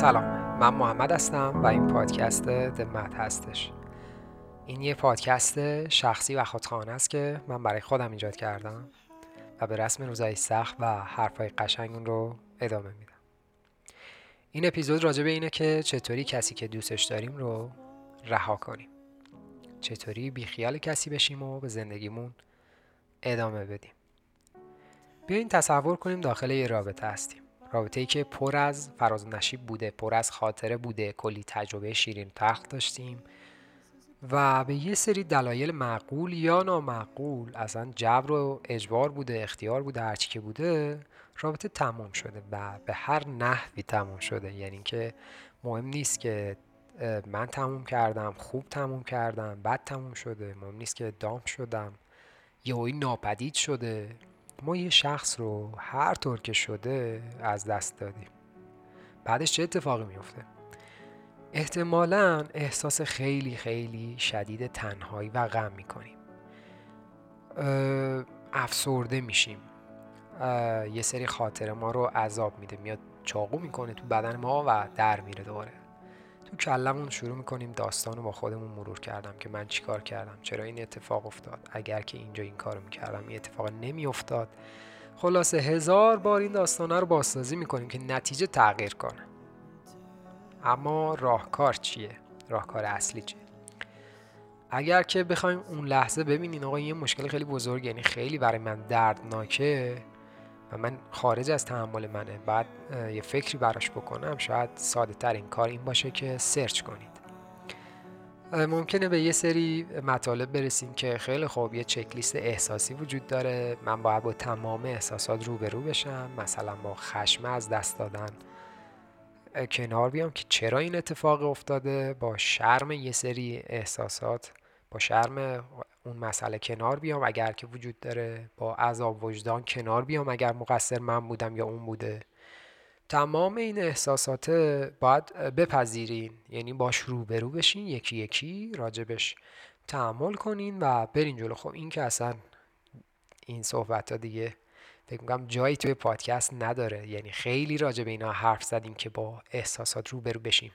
سلام. من محمد هستم و این پادکست دمت هستش. این یه پادکست شخصی و خودخانه است که من برای خودم ایجاد کردم و به رسم روزای سخت و حرفای قشنگ اون رو ادامه میدم. این اپیزود راجع به اینه که چطوری کسی که دوستش داریم رو رها کنیم. چطوری بیخیال کسی بشیم و به زندگیمون ادامه بدیم. بیاین تصور کنیم داخل یه رابطه هستیم. رابطه ای که پر از فراز نشیب بوده پر از خاطره بوده کلی تجربه شیرین تخت داشتیم و به یه سری دلایل معقول یا نامعقول اصلا جبر و اجبار بوده اختیار بوده هرچی که بوده رابطه تموم شده و به هر نحوی تموم شده. یعنی که مهم نیست که من تموم کردم خوب تموم کردم بد تموم شده مهم نیست که دام شدم یه ناپدید شده. ما یه شخص رو هر طور که شده از دست دادیم. بعدش چه اتفاقی میفته احتمالا احساس خیلی خیلی شدید تنهایی و غم می‌کنیم. افسرده میشیم. یه سری خاطره ما رو عذاب میده. میاد چاقو می‌کنه تو بدن ما و در میره دوباره. تو کلمون شروع می‌کنیم داستان رو با خودمون مرور کردم که من چیکار کردم چرا این اتفاق افتاد؟ اگر که اینجا این کارو می‌کردم این اتفاق نمیافتاد. خلاصه هزار بار این داستانه رو بازسازی می‌کنیم که نتیجه تغییر کنه. اما راهکار چیه؟ راهکار اصلی چیه؟ اگر که بخوایم اون لحظه ببینین آقا یه مشکل خیلی بزرگ یعنی خیلی برای من دردناکه. و من خارج از تحمل منه. بعد یه فکری براش بکنم. شاید ساده ترین کار این باشه که سرچ کنید. ممکنه به یه سری مطالب برسیم که خیلی خوب یه چکلیست احساسی وجود داره. من باید با تمام احساسات روبرو بشم. مثلا با خشم از دست دادن. کنار بیام که چرا این اتفاق افتاده؟ با شرم یه سری احساسات با شرم اون مسئله کنار بیام اگر که وجود داره با عذاب وجدان کنار بیام اگر مقصر من بودم یا اون بوده. تمام این احساسات باید بپذیرین یعنی باش روبرو بشین یکی یکی راجبش تحمل کنین و برین جلو. خب این که اصلا این صحبت ها دیگه فکر می‌کنم جایی توی پادکست نداره یعنی خیلی راجع به اینا حرف زدیم که با احساسات روبرو بشیم.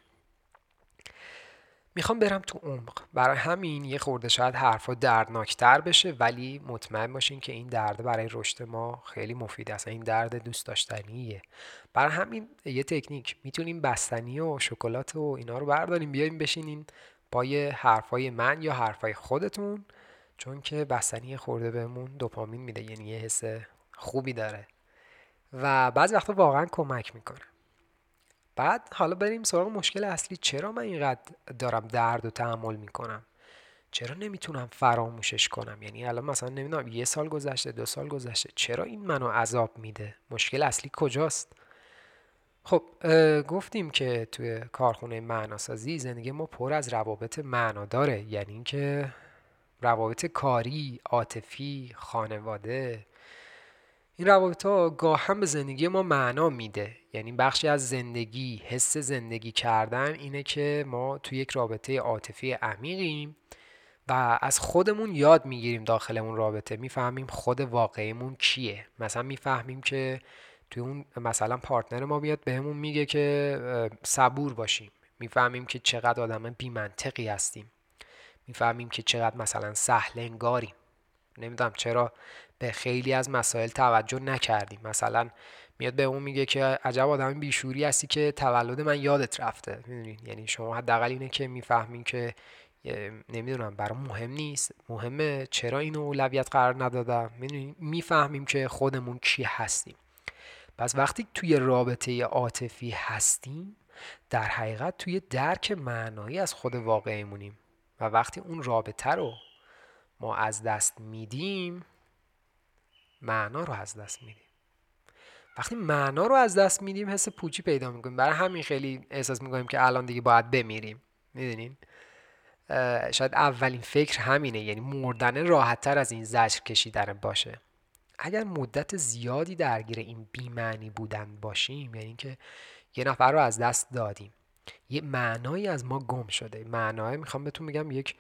می‌خوام برم تو عمق. برای همین یه خورده شاید حرفا دردناکتر بشه ولی مطمئن باشین که این درد برای رشد ما خیلی مفید است. این درد دوست داشتنیه. برای همین یه تکنیک. می‌تونیم بستنی و شکلات و اینا رو برداریم. بیایم بشینین با یه حرفای من یا حرفای خودتون چون که بستنی خورده بهمون دوپامین میده یعنی یه حس خوبی داره. و بعضی وقتا واقعا کمک می‌کنه. بعد حالا بریم سراغ مشکل اصلی. چرا من اینقدر دارم درد و تحمل می‌کنم؟ چرا نمی‌تونم فراموشش کنم؟ یعنی الان مثلا نمی‌دونم یه سال گذشته دو سال گذشته چرا این منو عذاب میده؟ مشکل اصلی کجاست؟ خب گفتیم که توی کارخونه معناسازی زندگی ما پر از روابط معنا داره. یعنی اینکه روابط کاری، عاطفی، خانواده این روابط ها گاه هم به زندگی ما معنا میده. یعنی بخشی از زندگی حس زندگی کردن اینه که ما توی یک رابطه عاطفی عمیقیم و از خودمون یاد می‌گیریم داخل اون رابطه. می‌فهمیم خود واقعیمون کیه. مثلا می‌فهمیم که توی اون مثلا پارتنر ما بیاد بهمون میگه که صبور باشیم. می‌فهمیم که چقدر آدم بی منطقی هستیم. می‌فهمیم که چقدر مثلا سهل انگاریم. نمی‌دونم چرا به خیلی از مسائل توجه نکردیم. مثلا میاد به اون میگه که عجب آدم بیشوری هستی که تولد من یادت رفته. می‌دونین یعنی شما حداقل اینه که می‌فهمین که نمی‌دونم برام مهم نیست. مهمه. چرا اینو اولویت قرار ندادم؟ می‌دونین می‌فهمیم که خودمون کی هستیم. پس وقتی توی رابطه عاطفی هستیم در حقیقت توی درک معنایی از خود واقعیمونیم. و وقتی اون رابطه رو ما از دست میدیم معنا رو از دست میدیم. وقتی معنا رو از دست میدیم حس پوچی پیدا می‌کنیم. برای همین خیلی احساس می‌کنیم که الان دیگه باید بمیریم. می‌دونین؟ شاید اولین فکر همینه. یعنی مردن راحتتر از این زجر کشیدن باشه. اگر مدت زیادی درگیر این بیمعنی بودن باشیم یعنی که یه نفر رو از دست دادیم یه معنایی از ما گم شده. معنای می‌خوام بهتون میگم یک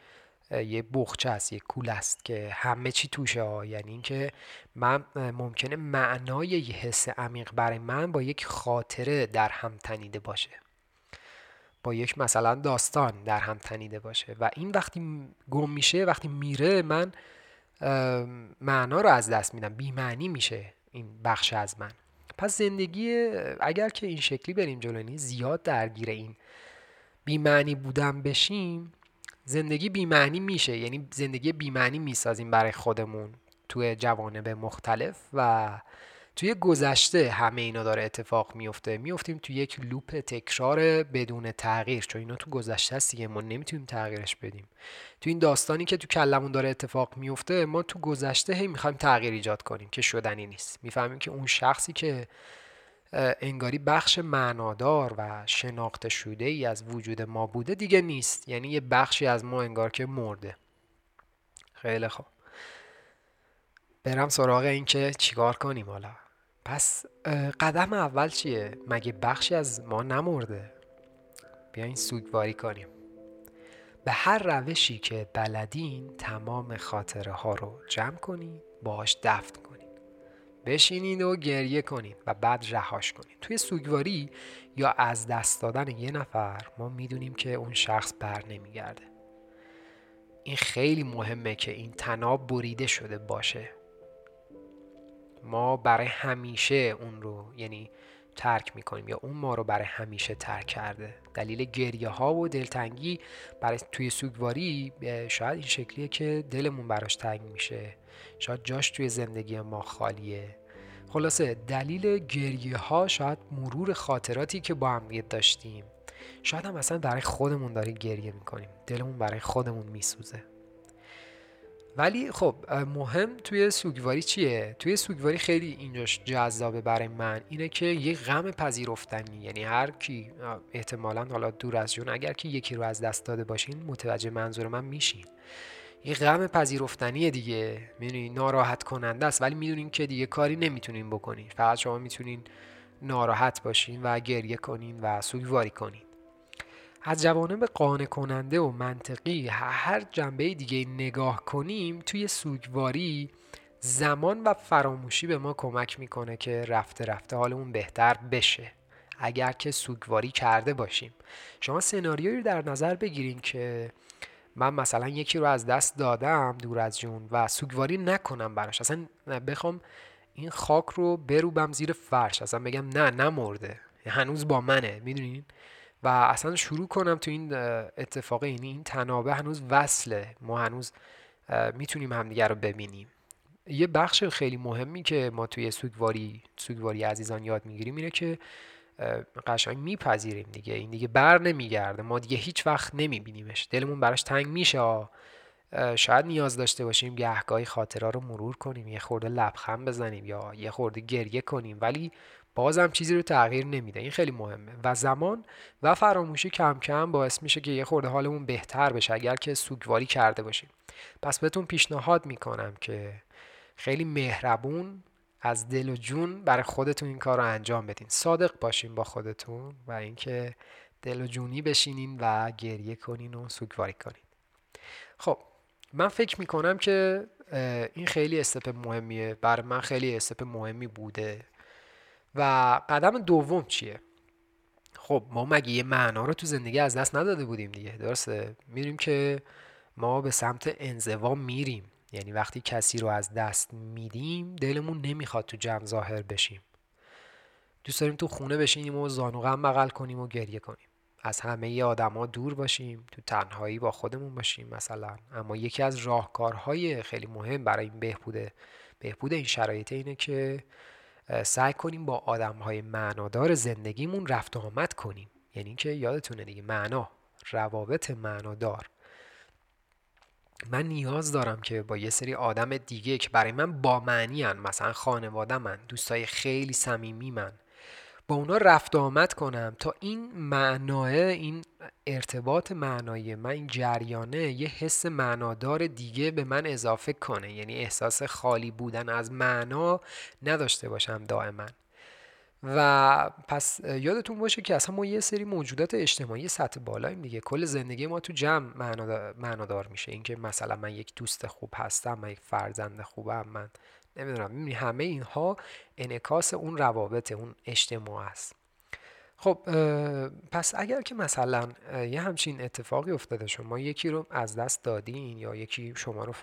یه بخچه است یه کول است که همه چی توشه ها. یعنی اینکه من ممکنه معنای یه حس عمیق برای من با یک خاطره در هم تنیده باشه. با یک مثلا داستان در هم تنیده باشه. و این وقتی گم میشه وقتی میره من معنا رو از دست میدم. بیمعنی میشه این بخش از من. پس زندگی اگر که این شکلی بریم جلو زیاد درگیر این بیمعنی بودن بشیم زندگی بیمعنی میشه یعنی زندگی بیمعنی می‌سازیم برای خودمون توی جوانب مختلف و توی گذشته همه اینا داره اتفاق میفته میفتیم توی یک لوپ تکرار بدون تغییر چون اینا تو گذشته است دیگه ما نمی‌تونیم تغییرش بدیم. تو این داستانی که تو کلمون داره اتفاق میفته ما تو گذشته هی می‌خوایم تغییر ایجاد کنیم که شدنی نیست. می‌فهمیم که اون شخصی که انگاری بخش معنادار و شناخته شده ای از وجود ما بوده دیگه نیست. یعنی یه بخشی از ما انگار که مرده. خیلی خوب. برم سراغ این که چیکار کنیم حالا. پس قدم اول چیه؟ مگه بخشی از ما نمرده؟ بیاین سوگواری کنیم. به هر روشی که بلدین تمام خاطره ها رو جمع کنید باهاش دفن کنید بشینید و گریه کنید و بعد رهاش کنید توی سوگواری یا از دست دادن یه نفر ما می‌دونیم که اون شخص بر نمیگرده. این خیلی مهمه که این تناب بریده شده باشه. ما برای همیشه اون رو یعنی ترک می‌کنیم یا اون ما رو برای همیشه ترک کرده. دلیل گریه ها و دلتنگی برای توی سوگواری شاید این شکلیه که دلمون براش تنگ میشه. شاید جاش توی زندگی ما خالیه. خلاصه دلیل گریه ها شاید مرور خاطراتی که با هم داشتیم. شاید هم اصلا برای خودمون داریم گریه می‌کنیم. دلمون برای خودمون میسوزه. ولی خب مهم توی سوگواری چیه؟ توی سوگواری خیلی اینجاش جذابه برای من. اینه که یه غم پذیرفتنی. یعنی هر کی احتمالا حالا دور از جون اگر که یکی رو از دست داده باشین متوجه منظور من میشین. یه غم پذیرفتنی دیگه. می‌دونی ناراحت کننده است. ولی می‌دونین که دیگه کاری نمی‌تونین بکنین. فقط شما می‌تونین ناراحت باشین و گریه کنین و سوگواری کنین. از جوانب قانع کننده و منطقی هر جنبه دیگه نگاه کنیم توی سوگواری زمان و فراموشی به ما کمک می‌کنه که رفته رفته حالمون بهتر بشه. اگر که سوگواری کرده باشیم. شما سناریویی رو در نظر بگیرین که من مثلا یکی رو از دست دادم دور از جون و سوگواری نکنم براش. اصلا بخوام این خاک رو بروبم زیر فرش. اصلا بگم نه نمرده. هنوز با منه. می‌دونین؟ و اصلا شروع کنم تو این اتفاق. یعنی این تنابه هنوز وصله. ما هنوز می‌تونیم همدیگه رو ببینیم. یه بخش خیلی مهمی که ما توی سوگواری سوگواری عزیزان یاد می‌گیریم اینه که قشنگ میپذیریم دیگه. این دیگه بر نمیگرده. ما دیگه هیچ وقت نمیبینیمش. دلمون براش تنگ میشه. شاید نیاز داشته باشیم گهگاهی خاطرها رو مرور کنیم. یه خورده لبخند بزنیم یا یه خورده گریه کنیم. ولی بازم چیزی رو تغییر نمیده. این خیلی مهمه. و زمان و فراموشی کم کم باعث میشه که یه خورده حالمون بهتر بشه اگر که سوگواری کرده باشیم. پس بهتون پیشنهاد می‌کنم که خیلی مهربون از دل و جون برای خودتون این کار رو انجام بدین. صادق باشین با خودتون و اینکه دل و جونی بشینین و گریه کنین و سوگواری کنین. خب من فکر می‌کنم که این خیلی استپ مهمیه. برای من خیلی استپ مهمی بوده. و قدم دوم چیه؟ خب ما مگه یه معنا رو تو زندگی از دست نداده بودیم دیگه درسته؟ می‌دونیم که ما به سمت انزوا میریم. یعنی وقتی کسی رو از دست میدیم دلمون نمی‌خواد تو جمع ظاهر بشیم. دوست داریم تو خونه بشینیم و زانو بغل کنیم و گریه کنیم. از همه آدما دور باشیم تو تنهایی با خودمون باشیم مثلا. اما یکی از راهکارهای خیلی مهم برای این بهبود بهبود این شرایط اینه که سعی کنیم با آدم های معنادار زندگیمون رفت و آمد کنیم یعنی که یادتونه دیگه معنا روابط معنادار من نیاز دارم که با یه سری آدم دیگه که برای من با معنی هن. مثلا خانواده من دوستای خیلی صمیمی من با اونا رفت آمد کنم تا این معناه این ارتباط معنایی من این جریانه یه حس معنادار دیگه به من اضافه کنه. یعنی احساس خالی بودن از معنا نداشته باشم دائما. و پس یادتون باشه که اصلا ما یه سری موجودات اجتماعی سطح بالاییم دیگه. کل زندگی ما تو جمع معنادار میشه. اینکه مثلا من یک دوست خوب هستم من یک فرزند خوبم من نمی‌دونم همه اینها انعکاس اون روابط اون اجتماع است. خب پس اگر که مثلا یه همچین اتفاقی افتاده شما یکی رو از دست دادین یا یکی شما رو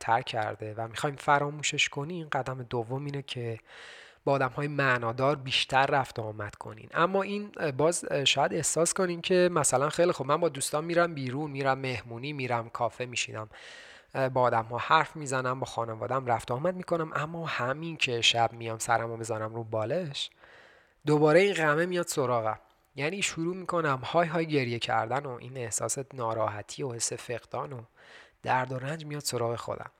ترک کرده و می‌خوایم فراموشش کنین قدم دوم اینه که با آدم های معنادار بیشتر رفت آمد کنین. اما این باز شاید احساس کنین که مثلا خیلی خب من با دوستان میرم بیرون میرم مهمونی میرم کافه میشینم. با آدم ها حرف می‌زنم با خانوادم رفت آمد می‌کنم اما همین که شب میام سرمو بزنم رو بالش دوباره این غمه میاد سراغم. یعنی شروع می‌کنم های های گریه کردن و این احساس ناراحتی و حس فقدان و درد و رنج میاد سراغ خودم.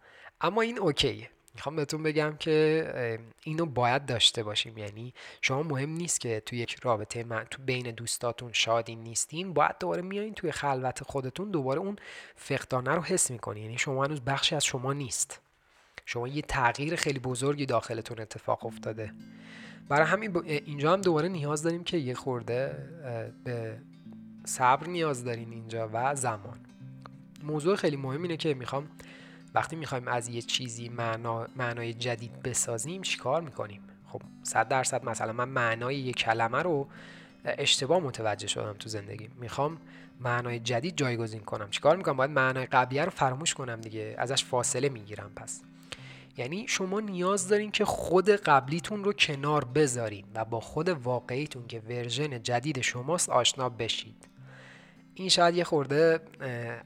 اما این اوکیه. می‌خوام بهتون بگم که اینو باید داشته باشیم. یعنی شما مهم نیست که توی یک رابطه من تو بین دوستاتون شادی نیستین باید دوباره میایین توی خلوت خودتون دوباره اون فقدانه رو حس می‌کنی یعنی شما هنوز بخشی از شما نیست. شما یه تغییر خیلی بزرگی داخلتون اتفاق افتاده. برای همین اینجا هم دوباره نیاز داریم که یه خورده به صبر نیاز دارین اینجا و زمان. موضوع خیلی مهم اینه که می‌خوام وقتی می‌خوایم از یه چیزی معنا، معنای جدید بسازیم چیکار می‌کنیم؟ خب صد درصد مثلا من معنای یه کلمه رو اشتباه متوجه شدم تو زندگی. می‌خوام معنای جدید جایگزین کنم. چیکار می‌کنم؟ باید معنای قبلیه رو فراموش کنم دیگه. ازش فاصله می‌گیرم پس. یعنی شما نیاز دارین که خود قبلیتون رو کنار بذارین و با خود واقعیتون که ورژن جدید شماست آشنا بشید. این شاید یه خورده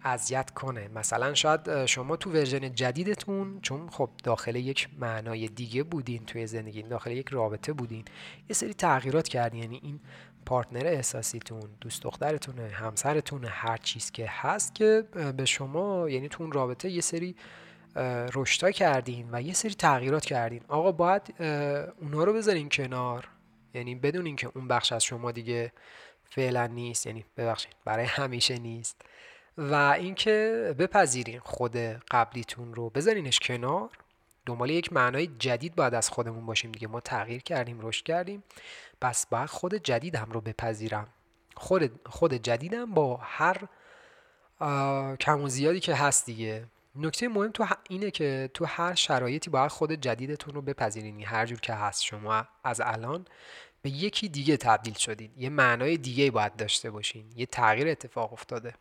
اذیت کنه. مثلا شاید شما تو ورژن جدیدتون چون خب داخل یک معنای دیگه بودین توی زندگی داخل یک رابطه بودین یه سری تغییرات کردین. یعنی این پارتنر احساسیتون دوست دخترتونه همسرتونه هر چیز که هست که به شما یعنی تو اون رابطه یه سری رشتا کردین و یه سری تغییرات کردین. آقا باید اونها رو بذارین کنار. یعنی بدونین که اون بخش از شما دیگه فعلا نیست یعنی ببخشید برای همیشه نیست. و اینکه بپذیرین خود قبلیتون رو بذارینش کنار. دنبال یک معنای جدید باید از خودمون باشیم دیگه. ما تغییر کردیم رشد کردیم. پس باید خود جدیدم رو بپذیرم. خود, خود جدیدم با هر کم و زیادی که هست دیگه. نکته مهم تو اینه که تو هر شرایطی باید خود جدیدتون رو بپذیرین. هر جور که هست شما از الان به یکی دیگه تبدیل شدین. یه معنای دیگه باید داشته باشین. یه تغییر اتفاق افتاده.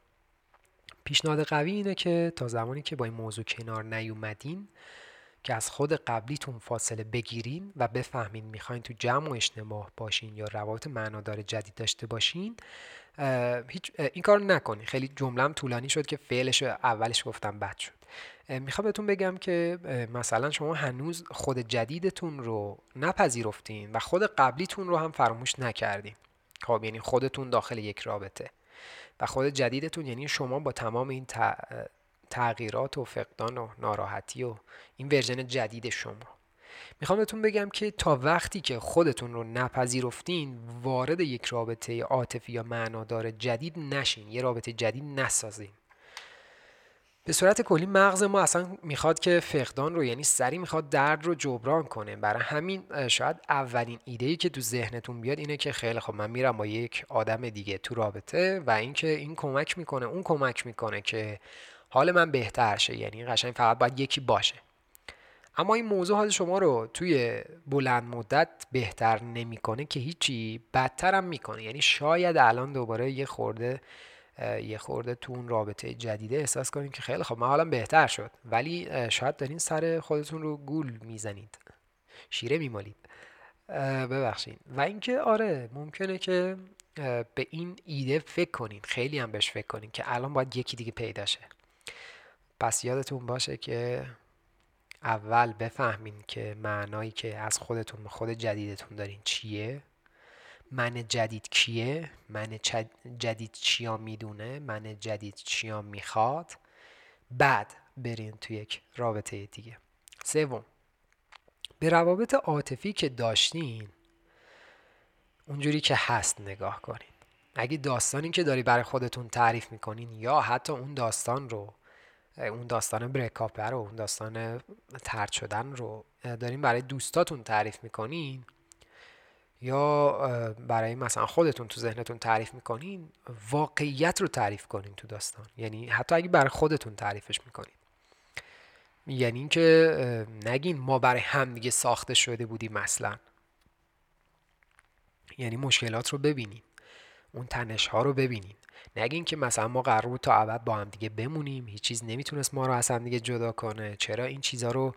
پیشنهاد قوی اینه که تا زمانی که با این موضوع کنار نیومدین که از خود قبلیتون فاصله بگیرین و بفهمین می‌خواین تو جمع و اجتماع باشین یا روابط معنادار جدید داشته باشین هیچ این کار نکنین. خیلی جملم طولانی شد که فعلش اولش گفتم بد شد. می‌خوام بهتون بگم که مثلا شما هنوز خود جدیدتون رو نپذیرفتین و خود قبلیتون رو هم فراموش نکردین. خب یعنی خودتون داخل یک رابطه. و خود جدیدتون یعنی شما با تمام این تغییرات و فقدان و ناراحتی و این ورژن جدید شما. می‌خوام بهتون بگم که تا وقتی که خودتون رو نپذیرفتین وارد یک رابطه عاطفی یا معنادار جدید نشین یه رابطه جدید نسازین. به صورت کلی مغز ما اصلا می‌خواد که فقدان رو یعنی سری می‌خواد درد رو جبران کنه. برای همین شاید اولین ایده ای که تو ذهنتون بیاد اینه که خیلی خب من میرم با یک آدم دیگه تو رابطه و اینکه این کمک می‌کنه اون کمک می‌کنه که حال من بهتر شه. یعنی قشنگ فقط باید یکی باشه. اما این موضوع حال شما رو توی بلند مدت بهتر نمی‌کنه که هیچی بدتر هم می‌کنه. یعنی شاید الان دوباره یه خورده یه خورده تو اون رابطه جدیده احساس کنیم که خیلی خب من حالا بهتر شد. ولی شاید دارین سر خودتون رو گول می‌زنید. شیره میمالید. ببخشید. و اینکه آره ممکنه که به این ایده فکر کنین. خیلی هم بهش فکر کنین که الان باید یکی دیگه پیدا شه. پس یادتون باشه که اول بفهمین که معنایی که از خودتون خود جدیدتون دارین چیه. من جدید کیه؟ من جدید چیا می‌دونه؟ من جدید چیا می‌خواد؟ بعد برین تو یک رابطه دیگه. سوم به روابط عاطفی که داشتین اونجوری که هست نگاه کنین. اگه داستانی که داری برای خودتون تعریف می‌کنین یا حتی اون داستان رو اون داستان بریکاپ رو اون داستان ترد شدن رو دارین برای دوستاتون تعریف می‌کنین یا برای مثلا خودتون تو ذهنتون تعریف می‌کنین واقعیت رو تعریف کنین تو داستان. یعنی حتی اگه برای خودتون تعریفش می‌کنین. یعنی اینکه نگین ما برای هم دیگه ساخته شده بودیم مثلا یعنی مشکلات رو ببینین اون تنش ها رو ببینین نگین که مثلا ما قرار بود تا ابد با هم دیگه بمونیم هیچ چیز نمی‌تونست ما رو از هم دیگه جدا کنه. چرا این چیزها رو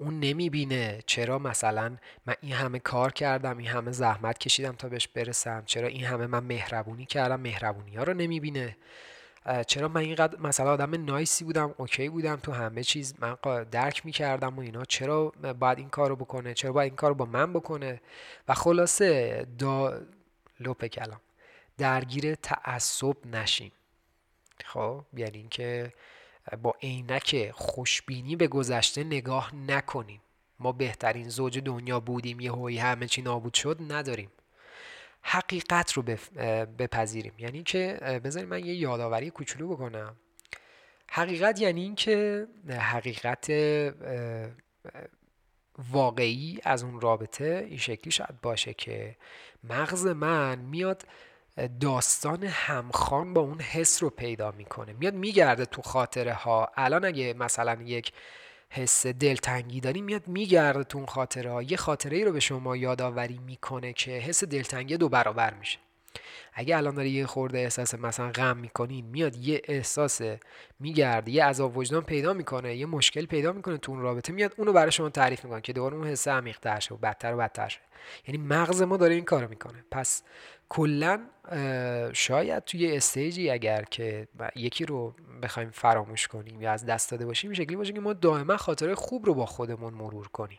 اون نمی‌بینه. چرا مثلا من این همه کار کردم این همه زحمت کشیدم تا بهش برسم؟ چرا این همه من مهربونی کردم؟ مهربونی ها رو نمی‌بینه. چرا من اینقدر مثلا آدم نایسی بودم اوکی بودم تو همه چیز؟ من درک می‌کردم و اینا. چرا باید این کارو بکنه؟ چرا باید این کارو با من بکنه؟ و خلاصه دا لوپ کلام. درگیر تعصب نشیم خب؟ یعنی اینکه با عینک خوشبینی به گذشته نگاه نکنیم. ما بهترین زوج دنیا بودیم یه هوی همه چی نابود شد نداریم. حقیقت رو بپذیریم. یعنی که بذاریم من یه یادآوری کوچولو بکنم. حقیقت یعنی اینکه حقیقت واقعی از اون رابطه این شکلی شاید باشه که مغز من میاد داستان همخوان با اون حس رو پیدا می‌کنه. میاد میگرده تو خاطره ها. الان اگه مثلا یک حس دلتنگی داری میاد میگرده تو اون خاطره ها. یه خاطره ای رو به شما یادآوری می‌کنه که حس دلتنگی دو برابر میشه. اگه الان داری یه خورده احساس مثلا غم می‌کنین میاد یه احساس میگرده یه عذاب وجدان پیدا می‌کنه یه مشکل پیدا می‌کنه تو اون رابطه میاد اونو برای شما تعریف می‌کنه که دوباره اون حس عمیق‌تر شه و بدتر و بدتر شه. یعنی مغز ما داره این کارو می‌کنه. پس کلا شاید توی استیجی اگر که یکی رو بخوایم فراموش کنیم یا از دست داده باشیم شکلی باشه که ما دائما خاطره خوب رو با خودمون مرور کنیم.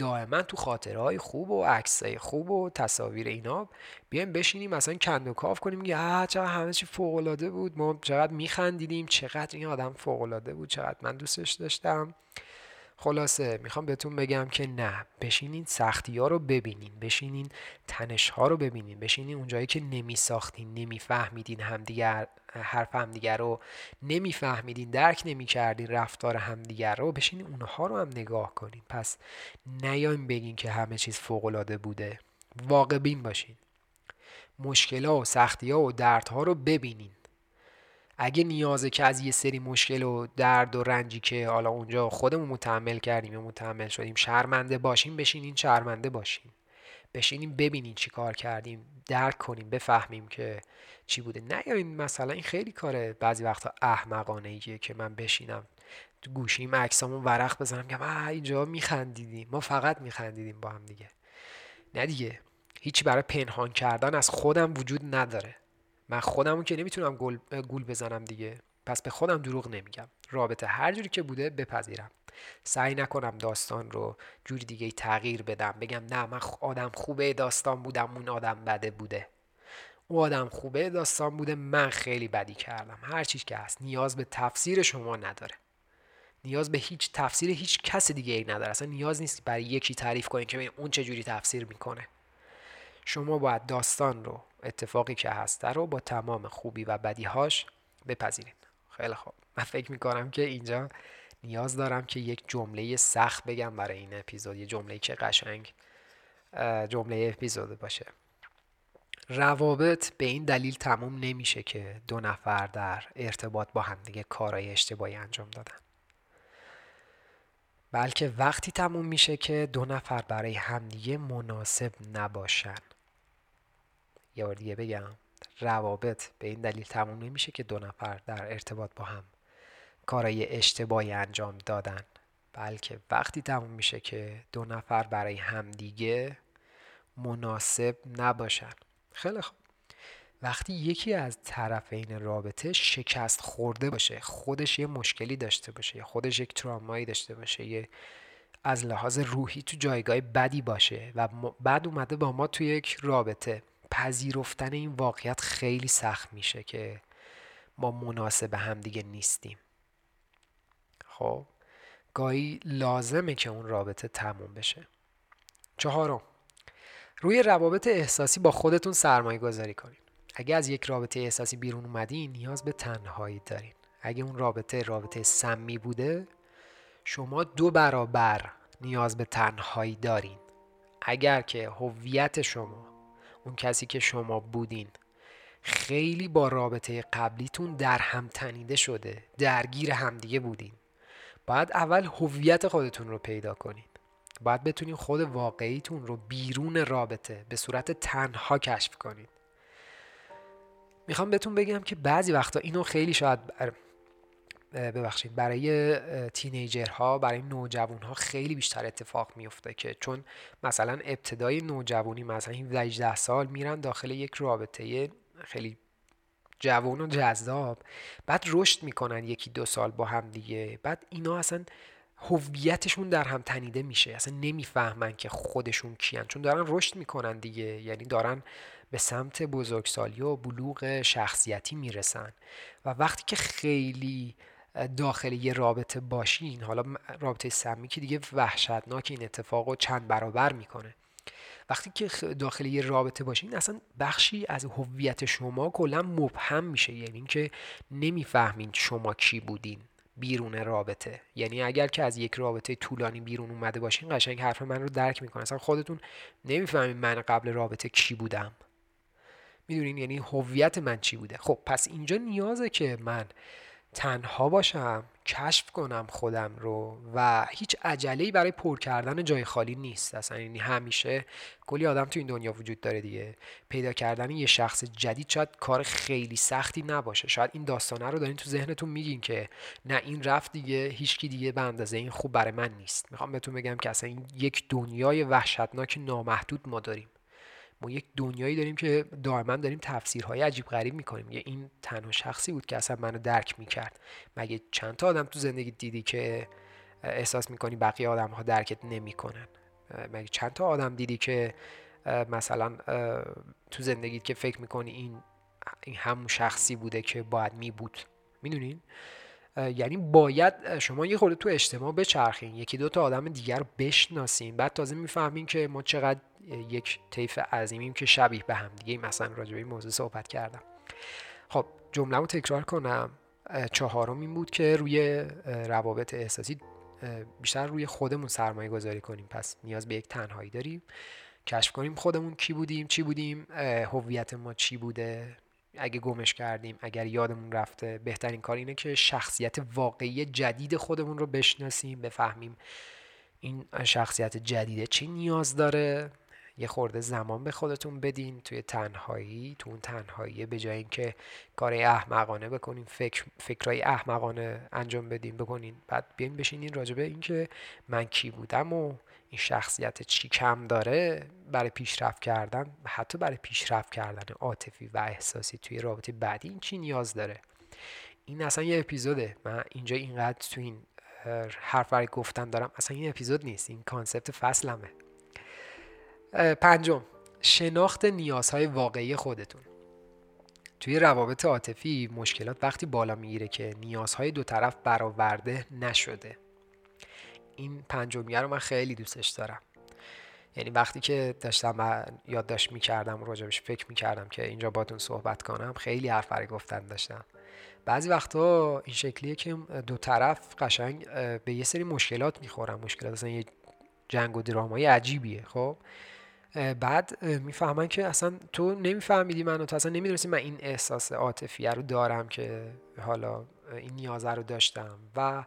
دائما تو خاطره های خوب و عکسای خوب و تصاویر اینا بیایم بشینیم مثلا کند و کاف کنیم که چقدر همه چی فوق بود ما چقدر میخندیدیم چقدر این آدم فوق العاده بود چقدر من دوستش داشتم. خلاصه می‌خوام بهتون بگم که نه بشینین سختی ها رو ببینین بشینین تنش ها رو ببینین بشینین اونجایی که نمیساختین نمیفهمیدین همدیگر حرف همدیگر رو نمیفهمیدین درک نمی‌کردین رفتار همدیگر رو بشینین اونها رو هم نگاه کنین. پس نیاین بگین که همه چیز فوق العاده بوده. واقع بین باشین. مشکل ها و سختی ها و دردها رو ببینین. اگه نیازه که از یه سری مشکل و درد و رنجی که حالا اونجا خودمون متحمل کردیم یا متحمل شدیم شرمنده باشیم بشینین شرمنده باشیم بشینیم ببینین چی کار کردیم درک کنیم بفهمیم که چی بوده. نه یا این مثلا این خیلی کاره بعضی وقتا احمقانه ایه که من بشینم گوشیم عکسامون ورق بزنم که ما اینجا میخندیدیم ما فقط میخندیدیم با هم دیگه. نه دیگه هیچی برای پنهان کردن از خودم وجود نداره. من خودمون که نمی‌تونم گل, گول بزنم دیگه. پس به خودم دروغ نمیگم. رابطه هر جوری که بوده بپذیرم. سعی نکنم داستان رو جوری دیگه تغییر بدم. بگم نه من آدم خوبه داستان بودم اون آدم بده بوده. او آدم خوبه داستان بوده من خیلی بدی کردم. هر چیز که هست نیاز به تفسیر شما نداره. نیاز به هیچ تفسیر هیچ کس دیگه ای نداره. اصلا نیاز نیست برای یکی تعریف کنید که اون چه جوری تفسیر می‌کنه. شما باید داستان رو اتفاقی که هسته رو با تمام خوبی و بدیهاش بپذیرید خیلی خوب. من فکر می‌کنم که اینجا نیاز دارم که یک جمله سخت بگم برای این اپیزود. یه جمله که قشنگ جمله اپیزود باشه. روابط به این دلیل تموم نمیشه که دو نفر در ارتباط با همدیگه کارهای اشتباهی انجام دادن. بلکه وقتی تموم میشه که دو نفر برای همدیگه مناسب نباشن. یه بار دیگه بگم روابط به این دلیل تموم نمیشه که دو نفر در ارتباط با هم کارای اشتباهی انجام دادن. بلکه وقتی تموم میشه که دو نفر برای همدیگه مناسب نباشن. خیلی خوب. وقتی یکی از طرفین رابطه شکست خورده باشه خودش یه مشکلی داشته باشه یا خودش یک ترامایی داشته باشه یه از لحاظ روحی تو جایگاه بدی باشه و بعد اومده با ما تو یک رابطه. پذیرفتن این واقعیت خیلی سخت میشه که ما مناسب هم دیگه نیستیم. خب گاهی لازمه که اون رابطه تموم بشه. چهارم روی روابط احساسی با خودتون سرمایه گذاری کنین. اگه از یک رابطه احساسی بیرون اومدین نیاز به تنهایی دارین. اگه اون رابطه رابطه سمی بوده شما دو برابر نیاز به تنهایی دارین. اگر که هویت شما اون کسی که شما بودین. خیلی با رابطه قبلیتون در هم تنیده شده درگیر همدیگه بودین. باید اول هویت خودتون رو پیدا کنین. باید بتونین خود واقعیتون رو بیرون رابطه به صورت تنها کشف کنید می‌خوام بهتون بگم که بعضی وقتا اینو خیلی شاید ببخشید. برای تینیجرها برای نوجوانها خیلی بیشتر اتفاق میفته که چون مثلا ابتدای نوجوانی مثلا 18 سال میرن داخل یک رابطه خیلی جوان و جذاب. بعد رشد می‌کنن یکی دو سال با هم دیگه. بعد اینا اصلا هویتشون در هم تنیده میشه. اصلا نمی‌فهمن که خودشون کیان. چون دارن رشد می‌کنن دیگه. یعنی دارن به سمت بزرگسالی و بلوغ شخصیتی می‌رسن. و وقتی که خیلی داخل یه رابطه باشین. حالا رابطه سمی که دیگه وحشتناک این اتفاق رو چند برابر می‌کنه. وقتی که داخل یه رابطه باشین اصلا بخشی از هویت شما کلا مبهم میشه. یعنی اینکه نمی‌فهمین شما کی بودین بیرون رابطه. یعنی اگر که از یک رابطه طولانی بیرون اومده باشین قشنگ حرف من رو درک می‌کنه. اصلا خودتون نمی‌فهمین من قبل رابطه کی بودم. می‌دونین یعنی هویت من چی بوده. خب پس اینجا نیازه که من تنها باشم کشف کنم خودم رو و هیچ عجله برای پر کردن جای خالی نیست اصلا. یعنی همیشه کلی آدم تو این دنیا وجود داره دیگه. پیدا کردن یه شخص جدید شاید کار خیلی سختی نباشه. شاید این داستانه رو دارین تو ذهنتون میگین که نه این رفت دیگه هیچکی دیگه به اندازه این خوب برای من نیست. می‌خوام بهتون بگم که اصلا این یک دنیای وحشتناک نامحدود ما داریم. ما یک دنیایی داریم که دائما داریم تفسیرهای عجیب غریب می‌کنیم. یه این تنها شخصی بود که اصلا منو درک می‌کرد. مگه چند تا آدم تو زندگی دیدی که احساس می‌کنی بقیه آدم ها درکت نمی‌کنن؟ مگه چند تا آدم دیدی که مثلا تو زندگیت که فکر می‌کنی این این همون شخصی بوده که باید می بود می‌دونین؟ یعنی باید شما یه خورده تو اجتماع بچرخین. یکی دو تا آدم دیگر بشناسین. بعد تازه می‌فهمین که ما چقدر یک طیف عظیمیم که شبیه به هم دیگه. مثلا راجع به این موضوع صحبت کردم. خب جمله رو تکرار کنم. چهارم این بود که روی روابط احساسی بیشتر روی خودمون سرمایه گذاری کنیم. پس نیاز به یک تنهایی داریم. کشف کنیم خودمون کی بودیم چی بودیم هویت ما چی بوده. اگه گمش کردیم اگر یادمون رفته بهترین کار اینه که شخصیت واقعی جدید خودمون رو بشناسیم بفهمیم این شخصیت جدیده چی نیاز داره. یه خورده زمان به خودتون بدین توی تنهایی تو اون تنهایی به جای اینکه کار احمقانه بکنین فکر فکرای احمقانه انجام بدین بکنین. بعد بیاین بشینین راجبه اینکه من کی بودم و این شخصیت چی کم داره برای پیشرفت کردن حتی برای پیشرفت کردن عاطفی و احساسی توی رابطه بعدی این چی نیاز داره. این اصلا یه اپیزوده. من اینجا اینقدر تو این حرف برای گفتن دارم. اصلا این اپیزود نیست. این کانسپت فصلمه. پنجم شناخت نیازهای واقعی خودتون. توی روابط عاطفی مشکلات وقتی بالا می‌گیره که نیازهای دو طرف برآورده نشده. این پنجمیه رو من خیلی دوستش دارم. یعنی وقتی که داشتم یادداشت می‌کردم راجبش فکر می‌کردم که اینجا باتون صحبت کنم خیلی حرف برای گفتن داشتم. بعضی وقتا این شکلیه که دو طرف قشنگ به یه سری مشکلات می‌خورن. مشکلات اصلا یه جنگ و درامای عجیبیه خب؟ بعد می‌فهمن که اصلا تو نمیفهمیدی منو تو اصلا نمی‌دونستی من این احساس عاطفیه رو دارم که حالا این نیازه رو داشتم. و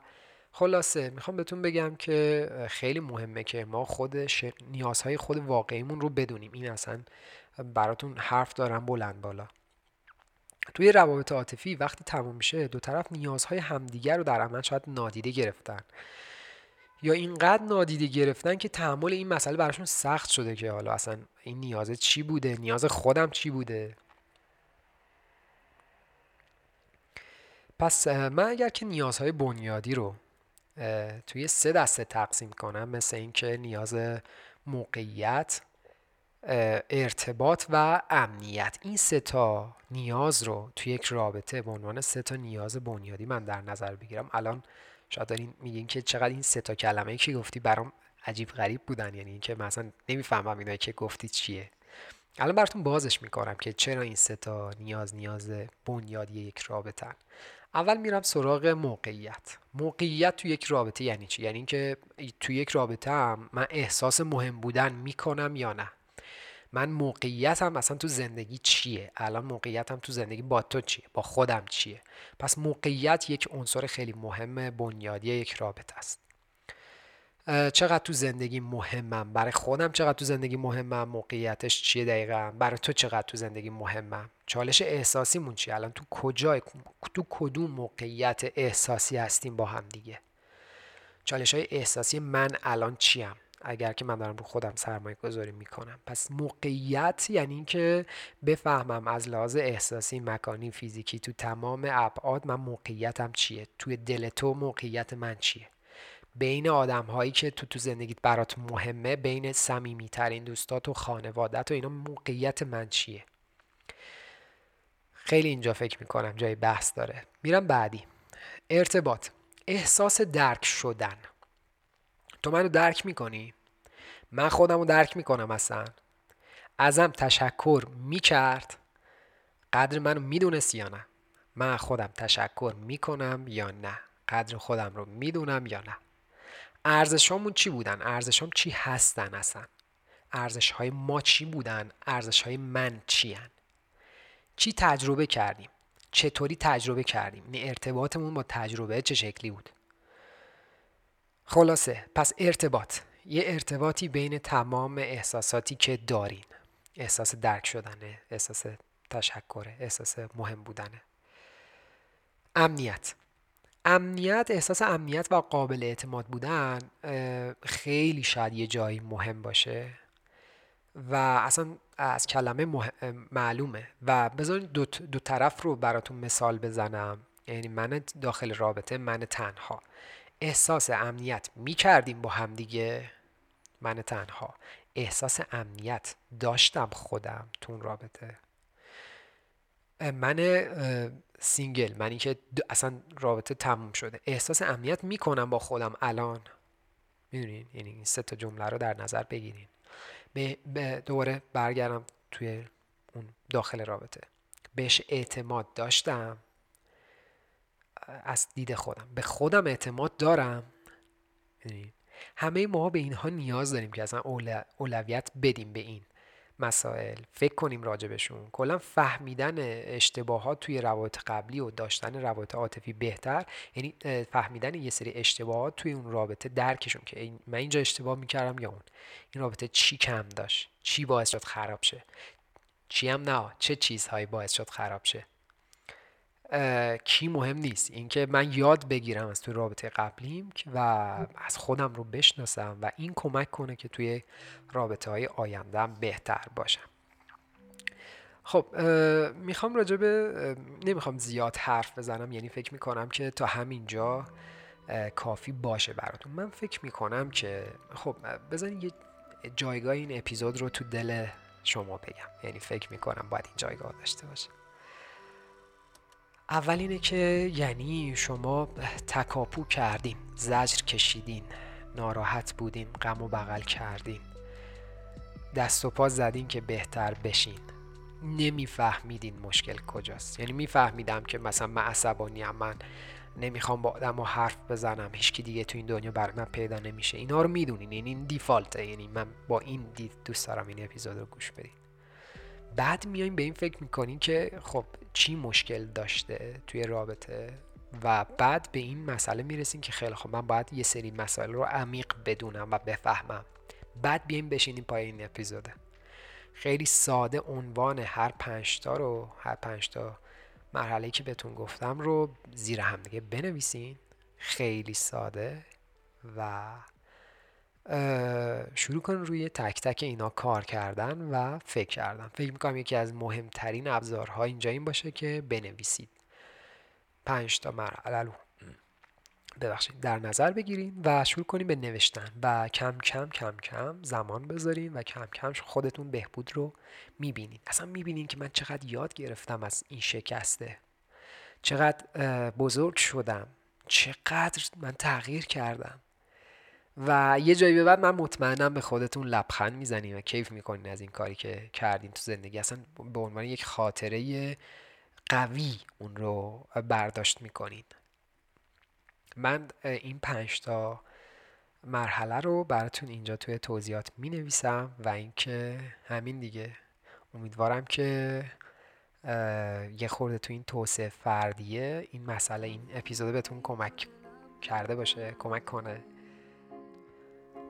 خلاصه می‌خوام بهتون بگم که خیلی مهمه که ما خود نیازهای خود واقعیمون رو بدونیم. این اصلا براتون حرف دارم بلند بالا. توی روابط عاطفی وقتی تموم میشه دو طرف نیازهای همدیگر رو در عمل شاید نادیده گرفتن. یا اینقدر نادیده گرفتن که تحمل این مسئله براشون سخت شده که حالا اصلا این نیاز چی بوده؟ نیاز خودم چی بوده؟ پس من اگر که نیازهای بنیادی رو توی سه دسته تقسیم کنم مثل اینکه نیاز موقعیت ارتباط و امنیت. این سه تا نیاز رو توی یک رابطه به عنوان سه تا نیاز بنیادی من در نظر بگیرم. الان شاید دارین میگین که چقدر این سه تا کلمه ای که گفتی برام عجیب غریب بودن. یعنی اینکه مثلا نمی‌فهمم اینایی که گفتی چیه. الان براتون بازش می‌کنم که چرا این سه تا نیاز نیاز بنیادی یک رابطه اول میرم سراغ موقعیت. موقعیت تو یک رابطه یعنی چی؟ یعنی اینکه تو یک رابطه هم من احساس مهم بودن می‌کنم یا نه. من موقعیتم اصلا تو زندگی چیه؟ الان موقعیتم تو زندگی با تو چیه؟ با خودم چیه؟ پس موقعیت یک عنصر خیلی مهم بنیادی یک رابطه است. چقدر تو زندگی مهمم؟ برای خودم چقدر تو زندگی مهمم؟ موقعیتش چیه دقیقا؟ برای تو چقدر تو زندگی مهمم؟ چالش احساسیمون چیه؟ الان تو کجای؟ تو کدوم موقعیت احساسی هستیم با هم دیگه؟ چالش های احساسی من الان چیم؟ اگر که من دارم رو خودم سرمایه گذاری می‌کنم. پس موقعیت یعنی اینکه بفهمم از لحاظ احساسی مکانی فیزیکی تو تمام ابعاد من موقعیتم چیه؟ توی دل تو موقعیت من چیه؟ بین آدم هایی که تو تو زندگیت برات مهمه بین سمیمی ترین دوستات و خانوادت و اینا موقعیت من چیه؟ خیلی اینجا فکر می‌کنم جای بحث داره. میرم بعدی. ارتباط. احساس درک شدن. تو منو درک می‌کنی؟ من خودم رو درک می‌کنم اصلا. ازم تشکر می‌کرد. قدر منو می‌دونست یا نه؟ من خودم تشکر می‌کنم یا نه؟ قدر خودم رو می‌دونم یا نه؟ ارزشامون چی بودن؟ ارزشام چی هستن اصلا؟ ارزش های ما چی بودن؟ ارزش های من چی هن؟ چی تجربه کردیم؟ چطوری تجربه کردیم؟ ارتباطمون با تجربه چه شکلی بود؟ خلاصه پس ارتباط. یه ارتباطی بین تمام احساساتی که دارین. احساس درک شدنه احساس تشکره احساس مهم بودنه. امنیت. امنیت احساس امنیت و قابل اعتماد بودن خیلی شاید یه جایی مهم باشه و اصلا از کلمه معلومه. و بذارید دو, دو طرف رو براتون مثال بزنم. یعنی من داخل رابطه من تنها. احساس امنیت می کردیم با همدیگه من تنها احساس امنیت داشتم خودم تو رابطه. من single منی که اصلا رابطه تموم شده. احساس امنیت می‌کنم با خودم الان. می‌دونین؟ یعنی این سه تا جمله رو در نظر بگیرین. به دوباره برگردم توی اون داخل رابطه. بهش اعتماد داشتم. از دید خودم. به خودم اعتماد دارم. همه ما به اینها نیاز داریم که اصلا اولویت بدیم به این مسائل. فکر کنیم راجبشون. کلا فهمیدن اشتباهات توی روابط قبلی و داشتن روابط عاطفی بهتر. یعنی فهمیدن یه سری اشتباهات توی اون رابطه درکشون که من اینجا اشتباه می‌کردم یا اون؟ این رابطه چی کم داشت؟ چی باعث شد خراب شه؟ چی هم نه چه چیزهایی باعث شد خراب شه؟ کی مهم نیست. اینکه من یاد بگیرم از توی رابطه قبلیم و از خودم رو بشناسم و این کمک کنه که توی رابطه های آیندهم بهتر باشم. خب می‌خوام راجع به نمی‌خوام زیاد حرف بزنم یعنی فکر می‌کنم که تا همینجا کافی باشه براتون. من فکر می‌کنم که خب بزنین یه جایگاه این اپیزود رو تو دل شما بگم. یعنی فکر می‌کنم باید این جایگاه داشته باشه اول اینه که یعنی شما تکاپو کردین زجر کشیدین ناراحت بودین غم و بغل کردین. دست و پا زدین که بهتر بشین. نمیفهمیدین مشکل کجاست. یعنی میفهمیدم که مثلا من عصبانی من نمی‌خوام با آدم حرف بزنم. هیچکی دیگه تو این دنیا بر من پیدا نمیشه. اینا رو می‌دونین. یعنی این دیفالته. یعنی من با این دید دوست دارم این اپیزود رو گوش بدین. بعد میایم به این فکر می‌کنیم که خب چی مشکل داشته توی رابطه؟ و بعد به این مسئله می‌رسیم که خیلی خب من باید یه سری مسائل رو عمیق بدونم و بفهمم. بعد بیایم بشینیم پای این اپیزوده. خیلی ساده عنوان هر پنجتا رو هر پنجتا مرحله که بهتون گفتم رو زیر هم دیگه بنویسین. خیلی ساده و شروع کن روی تک تک اینا کار کردن و فکر کردن. فکر می‌کنم یکی از مهمترین ابزارها اینجا این باشه که بنویسید. پنج تا مرحله ببخشید. در نظر بگیرید و شروع کنیم به نوشتن و کم کم کم کم زمان بذارین و کم کم خودتون بهبود رو می‌بینید اصلا می‌بینید که من چقدر یاد گرفتم از این شکسته. چقدر بزرگ شدم. چقدر من تغییر کردم. و یه جایی به بعد من مطمئنم به خودتون لبخند می‌زنین و کیف می‌کنین از این کاری که کردین تو زندگی. اصلا به عنوان یک خاطره قوی اون رو برداشت می‌کنین. من این پنج تا مرحله رو براتون اینجا توی توضیحات می نویسم و اینکه همین دیگه. امیدوارم که یه خورده تو این توسعه فردیه این مسئله این اپیزود بهتون کمک کرده باشه کمک کنه.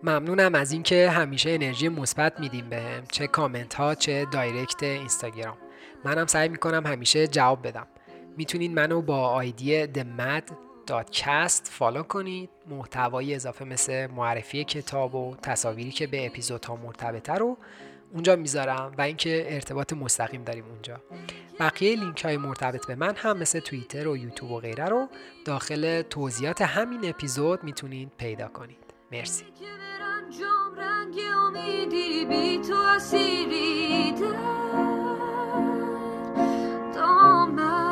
ممنونم از اینکه همیشه انرژی مثبت میدیم بهم چه کامنت ها چه دایرکت اینستاگرام. منم سعی می‌کنم همیشه جواب بدم. می‌تونید منو با آیدی themad.cast فالو کنید. محتوای اضافه مثل معرفی کتاب و تصاویری که به اپیزودها مرتبطه رو اونجا می‌ذارم و اینکه ارتباط مستقیم داریم اونجا. بقیه لینک های مرتبط به من هم مثل توییتر و یوتیوب و غیره رو داخل توضیحات همین اپیزود می‌تونید پیدا کنید. مرسی. انجام رنگ امیدی بی تو اسیری در دامن